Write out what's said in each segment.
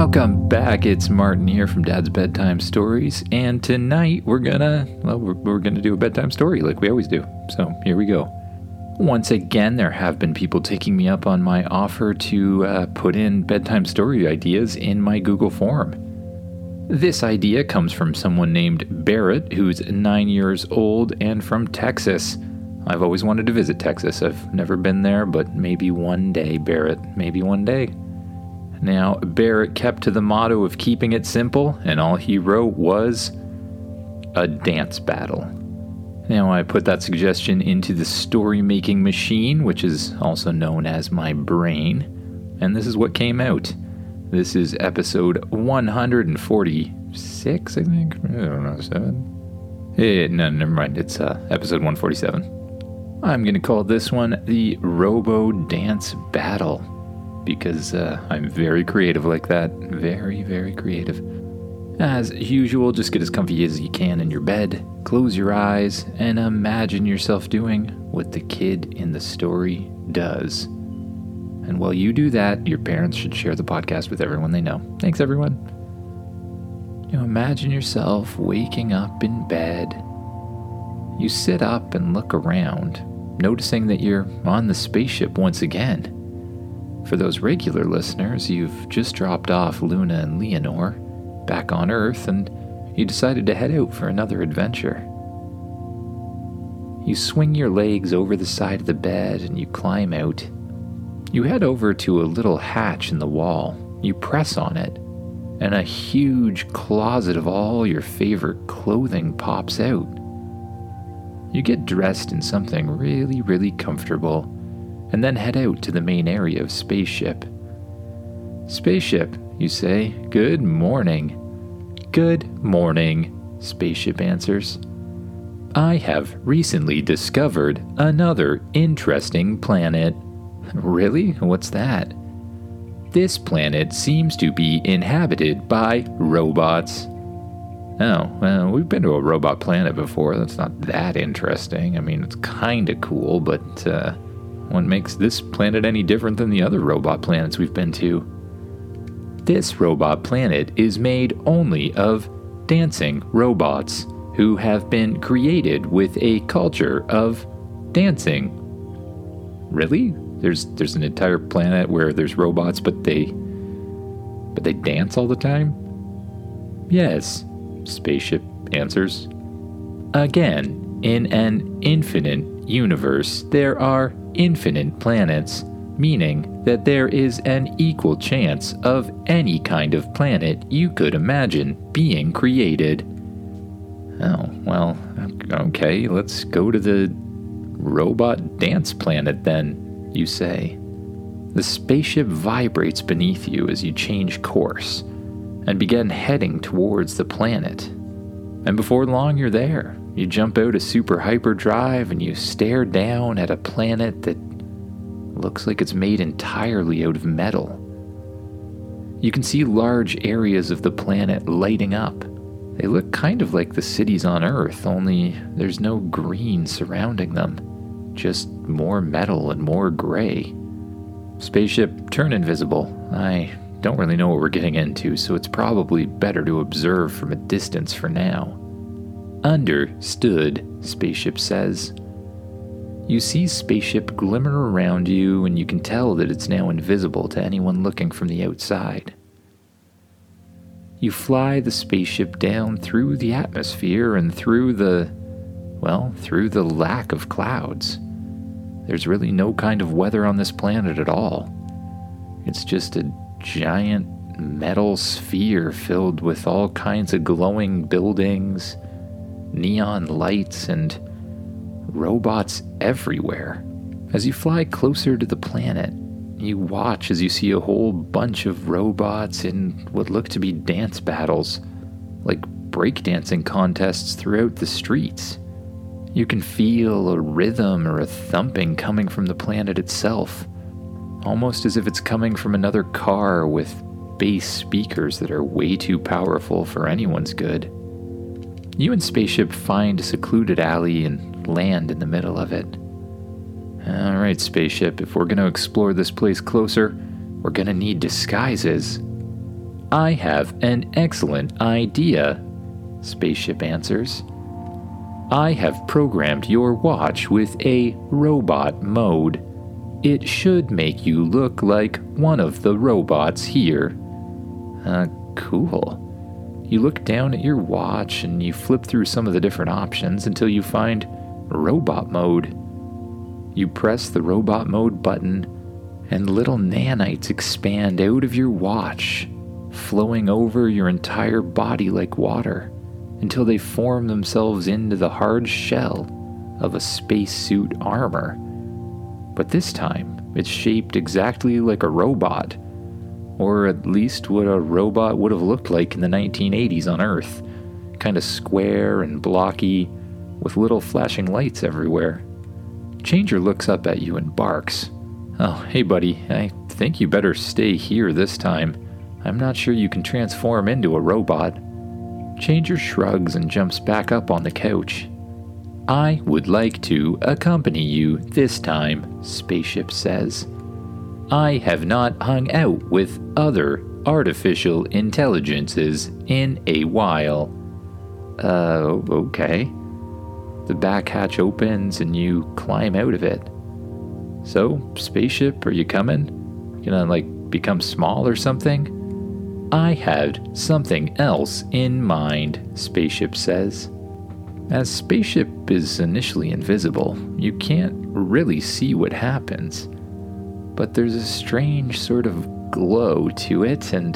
Welcome back. It's Martin here from Dad's Bedtime Stories, and tonight we're gonna well, we're, we're gonna do a bedtime story like we always do. So here we go. Once again, there have been people taking me up on my offer to uh, put in bedtime story ideas in my Google form. This idea comes from someone named Barrett, who's nine years old and from Texas. I've always wanted to visit Texas. I've never been there, but maybe one day, Barrett. Maybe one day. Now, Barrett kept to the motto of keeping it simple, and all he wrote was a dance battle. Now, I put that suggestion into the story making machine, which is also known as my brain, and this is what came out. This is episode 146, I think. I don't know, 7. Eh, no, never mind. It's uh, episode 147. I'm going to call this one the Robo Dance Battle because uh, I'm very creative like that. Very, very creative. As usual, just get as comfy as you can in your bed, close your eyes, and imagine yourself doing what the kid in the story does. And while you do that, your parents should share the podcast with everyone they know. Thanks, everyone. You imagine yourself waking up in bed. You sit up and look around, noticing that you're on the spaceship once again. For those regular listeners, you've just dropped off Luna and Leonore back on Earth and you decided to head out for another adventure. You swing your legs over the side of the bed and you climb out. You head over to a little hatch in the wall. You press on it, and a huge closet of all your favorite clothing pops out. You get dressed in something really, really comfortable and then head out to the main area of Spaceship. Spaceship, you say, good morning. Good morning, Spaceship answers. I have recently discovered another interesting planet. Really? What's that? This planet seems to be inhabited by robots. Oh, well, we've been to a robot planet before. That's not that interesting. I mean, it's kind of cool, but uh, what makes this planet any different than the other robot planets we've been to? This robot planet is made only of dancing robots who have been created with a culture of dancing. Really? There's there's an entire planet where there's robots but they but they dance all the time? Yes, spaceship answers. Again, in an infinite universe, there are infinite planets, meaning that there is an equal chance of any kind of planet you could imagine being created. Oh, well, okay, let's go to the robot dance planet then, you say. The spaceship vibrates beneath you as you change course and begin heading towards the planet. And before long, you're there. You jump out a super hyperdrive and you stare down at a planet that looks like it's made entirely out of metal. You can see large areas of the planet lighting up. They look kind of like the cities on Earth, only there's no green surrounding them, just more metal and more gray. Spaceship, turn invisible. I don't really know what we're getting into, so it's probably better to observe from a distance for now. Understood, Spaceship says. You see Spaceship glimmer around you, and you can tell that it's now invisible to anyone looking from the outside. You fly the spaceship down through the atmosphere and through the, well, through the lack of clouds. There's really no kind of weather on this planet at all. It's just a giant metal sphere filled with all kinds of glowing buildings neon lights, and robots everywhere. As you fly closer to the planet, you watch as you see a whole bunch of robots in what look to be dance battles, like breakdancing contests throughout the streets. You can feel a rhythm or a thumping coming from the planet itself, almost as if it's coming from another car with bass speakers that are way too powerful for anyone's good. You and Spaceship find a secluded alley and land in the middle of it. Alright, Spaceship, if we're to explore this place closer, we're to need disguises. I have an excellent idea, Spaceship answers. I have programmed your watch with a robot mode. It should make you look like one of the robots here. Uh, cool. You look down at your watch and you flip through some of the different options until you find robot mode. You press the robot mode button, and little nanites expand out of your watch, flowing over your entire body like water until they form themselves into the hard shell of a spacesuit armor. But this time, it's shaped exactly like a robot or at least what a robot would have looked like in the 1980s on Earth. Kind of square and blocky, with little flashing lights everywhere. Changer looks up at you and barks. Oh, hey, buddy, I think you better stay here this time. I'm not sure you can transform into a robot. Changer shrugs and jumps back up on the couch. I would like to accompany you this time, Spaceship says. I have not hung out with other artificial intelligences in a while. Uh, okay. The back hatch opens and you climb out of it. So, spaceship, are you coming? You gonna, like, become small or something? I had something else in mind, Spaceship says. As Spaceship is initially invisible, you can't really see what happens but there's a strange sort of glow to it, and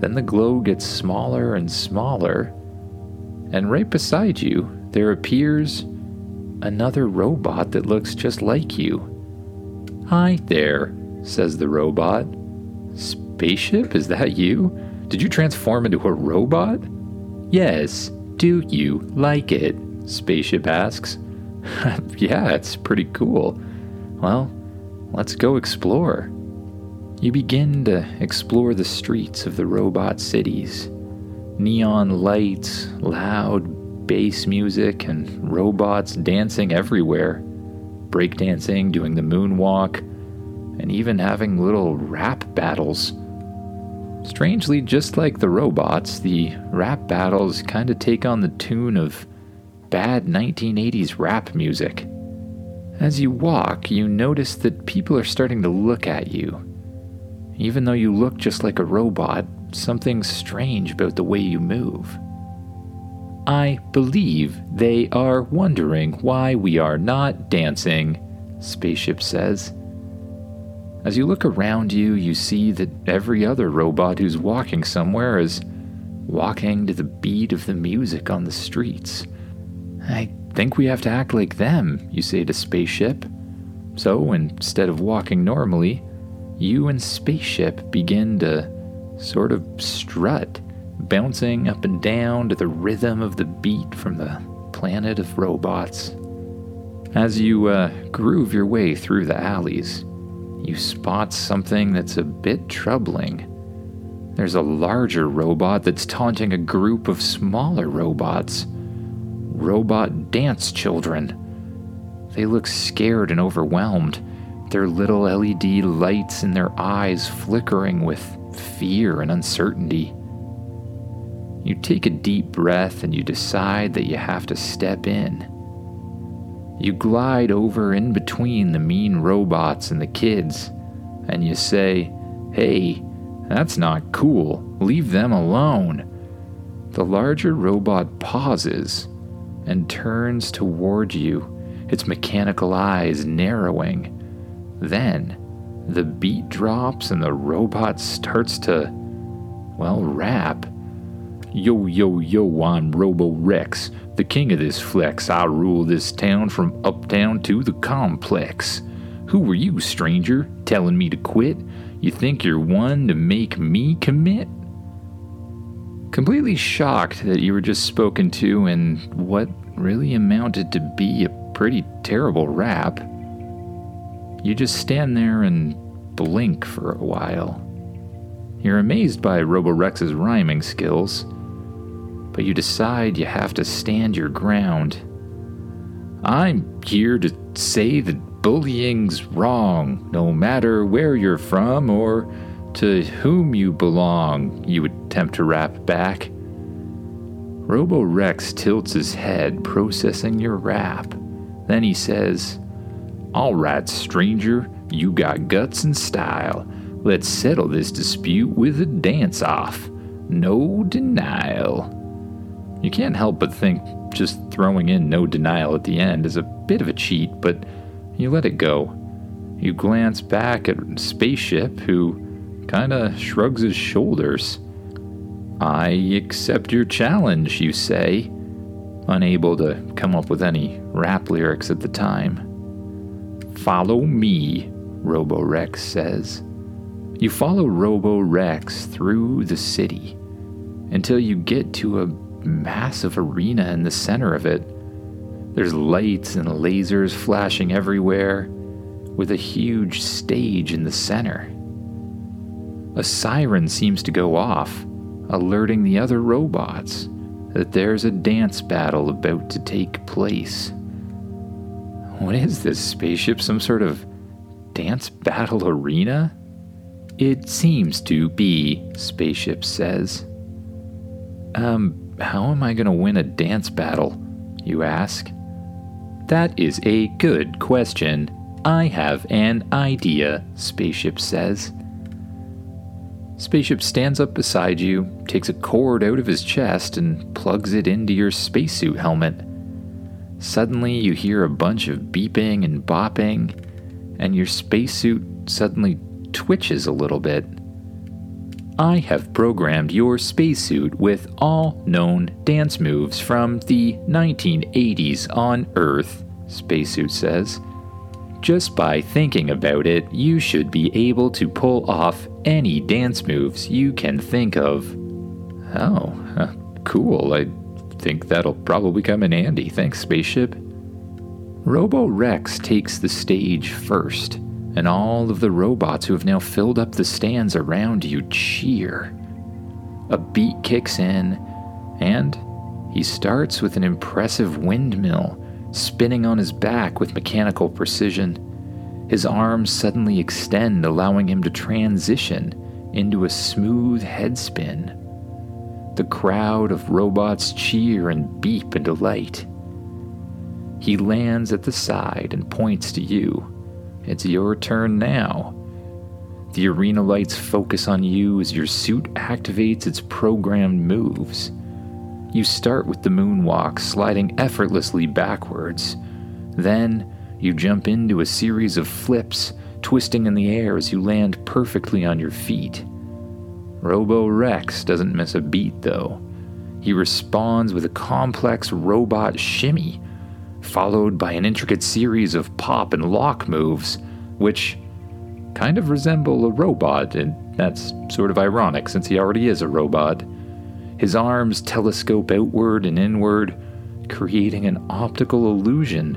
then the glow gets smaller and smaller. And right beside you, there appears another robot that looks just like you. Hi there, says the robot. Spaceship, is that you? Did you transform into a robot? Yes. Do you like it? Spaceship asks. yeah, it's pretty cool. Well, Let's go explore. You begin to explore the streets of the robot cities. Neon lights, loud bass music, and robots dancing everywhere. Breakdancing, doing the moonwalk, and even having little rap battles. Strangely, just like the robots, the rap battles kind of take on the tune of bad 1980s rap music. As you walk, you notice that people are starting to look at you. Even though you look just like a robot, something's strange about the way you move. I believe they are wondering why we are not dancing, Spaceship says. As you look around you, you see that every other robot who's walking somewhere is walking to the beat of the music on the streets. I think we have to act like them, you say to Spaceship. So instead of walking normally, you and Spaceship begin to sort of strut, bouncing up and down to the rhythm of the beat from the planet of robots. As you uh, groove your way through the alleys, you spot something that's a bit troubling. There's a larger robot that's taunting a group of smaller robots robot dance children. They look scared and overwhelmed, their little LED lights in their eyes flickering with fear and uncertainty. You take a deep breath and you decide that you have to step in. You glide over in between the mean robots and the kids, and you say, Hey, that's not cool. Leave them alone. The larger robot pauses and turns toward you, its mechanical eyes narrowing. Then, the beat drops and the robot starts to, well, rap. Yo, yo, yo, I'm Robo Rex, the king of this flex. I rule this town from uptown to the complex. Who were you, stranger, telling me to quit? You think you're one to make me commit? Completely shocked that you were just spoken to in what really amounted to be a pretty terrible rap. You just stand there and blink for a while. You're amazed by Robo Rex's rhyming skills, but you decide you have to stand your ground. I'm here to say that bullying's wrong, no matter where you're from or To whom you belong, you attempt to rap back. Robo Rex tilts his head, processing your rap. Then he says, All right, stranger, you got guts and style. Let's settle this dispute with a dance off. No denial. You can't help but think just throwing in no denial at the end is a bit of a cheat, but you let it go. You glance back at Spaceship, who kinda shrugs his shoulders. I accept your challenge, you say, unable to come up with any rap lyrics at the time. Follow me, Robo Rex says. You follow Robo Rex through the city until you get to a massive arena in the center of it. There's lights and lasers flashing everywhere, with a huge stage in the center. A siren seems to go off, alerting the other robots that there's a dance battle about to take place. What is this spaceship? Some sort of dance battle arena? It seems to be, Spaceship says. Um, how am I going to win a dance battle? You ask. That is a good question. I have an idea, Spaceship says. Spaceship stands up beside you, takes a cord out of his chest, and plugs it into your spacesuit helmet. Suddenly, you hear a bunch of beeping and bopping, and your spacesuit suddenly twitches a little bit. I have programmed your spacesuit with all known dance moves from the 1980s on Earth, Spacesuit says. Just by thinking about it, you should be able to pull off any dance moves you can think of. Oh, uh, cool. I think that'll probably come in handy. Thanks, Spaceship. Robo Rex takes the stage first, and all of the robots who have now filled up the stands around you cheer. A beat kicks in, and he starts with an impressive windmill spinning on his back with mechanical precision. His arms suddenly extend, allowing him to transition into a smooth head spin. The crowd of robots cheer and beep in delight. He lands at the side and points to you. It's your turn now. The arena lights focus on you as your suit activates its programmed moves. You start with the moonwalk, sliding effortlessly backwards. Then, you jump into a series of flips, twisting in the air as you land perfectly on your feet. Robo Rex doesn't miss a beat, though. He responds with a complex robot shimmy, followed by an intricate series of pop and lock moves, which kind of resemble a robot, and that's sort of ironic since he already is a robot. His arms telescope outward and inward, creating an optical illusion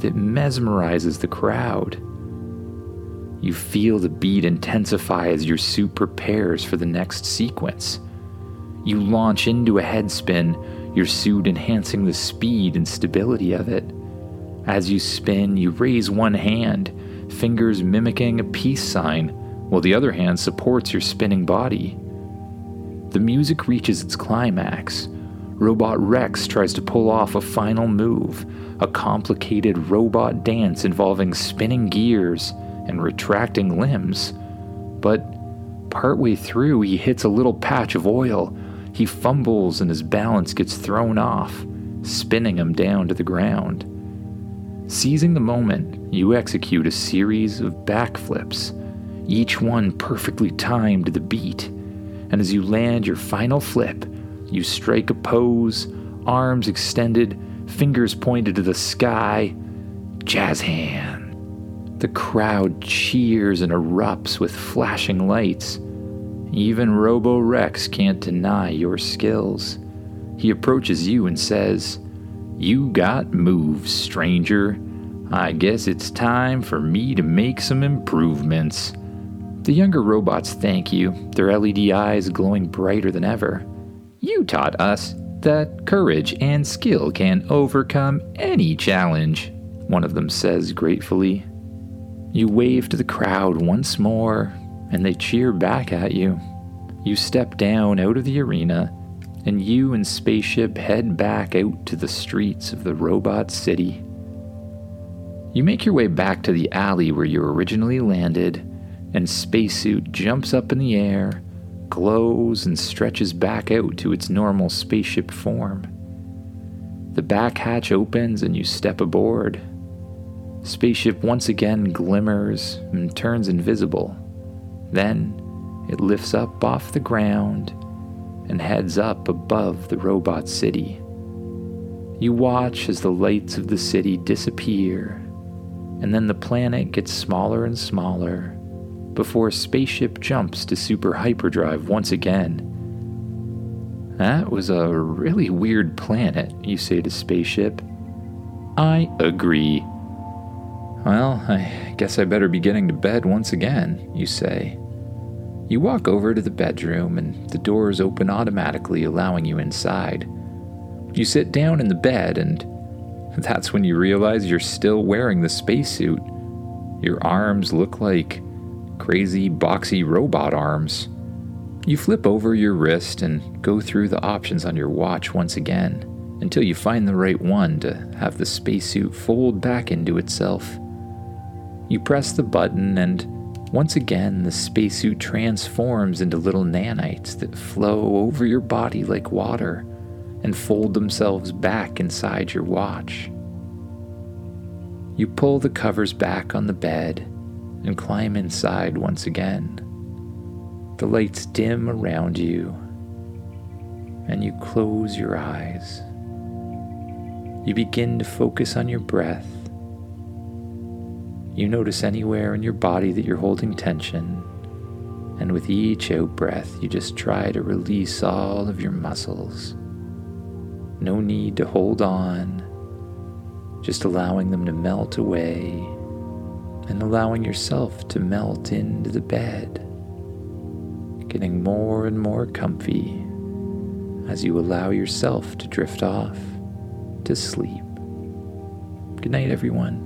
that mesmerizes the crowd. You feel the beat intensify as your suit prepares for the next sequence. You launch into a headspin, your suit enhancing the speed and stability of it. As you spin, you raise one hand, fingers mimicking a peace sign, while the other hand supports your spinning body. The music reaches its climax. Robot Rex tries to pull off a final move, a complicated robot dance involving spinning gears and retracting limbs. But partway through, he hits a little patch of oil. He fumbles and his balance gets thrown off, spinning him down to the ground. Seizing the moment, you execute a series of backflips, each one perfectly timed to the beat and as you land your final flip, you strike a pose, arms extended, fingers pointed to the sky. Jazz hand. The crowd cheers and erupts with flashing lights. Even Robo Rex can't deny your skills. He approaches you and says, You got moves, stranger. I guess it's time for me to make some improvements. The younger robots thank you, their LED eyes glowing brighter than ever. You taught us that courage and skill can overcome any challenge, one of them says gratefully. You wave to the crowd once more, and they cheer back at you. You step down out of the arena, and you and Spaceship head back out to the streets of the robot city. You make your way back to the alley where you originally landed, and Spacesuit jumps up in the air, glows, and stretches back out to its normal spaceship form. The back hatch opens and you step aboard. Spaceship once again glimmers and turns invisible. Then it lifts up off the ground and heads up above the robot city. You watch as the lights of the city disappear, and then the planet gets smaller and smaller before spaceship jumps to super hyperdrive once again. That was a really weird planet, you say to spaceship. I agree. Well, I guess I better be getting to bed once again, you say. You walk over to the bedroom, and the doors open automatically, allowing you inside. You sit down in the bed, and that's when you realize you're still wearing the spacesuit. Your arms look like crazy, boxy robot arms. You flip over your wrist and go through the options on your watch once again until you find the right one to have the spacesuit fold back into itself. You press the button, and once again, the spacesuit transforms into little nanites that flow over your body like water and fold themselves back inside your watch. You pull the covers back on the bed and climb inside once again. The lights dim around you, and you close your eyes. You begin to focus on your breath. You notice anywhere in your body that you're holding tension, and with each out breath, you just try to release all of your muscles. No need to hold on, just allowing them to melt away and allowing yourself to melt into the bed, getting more and more comfy as you allow yourself to drift off to sleep. Good night, everyone.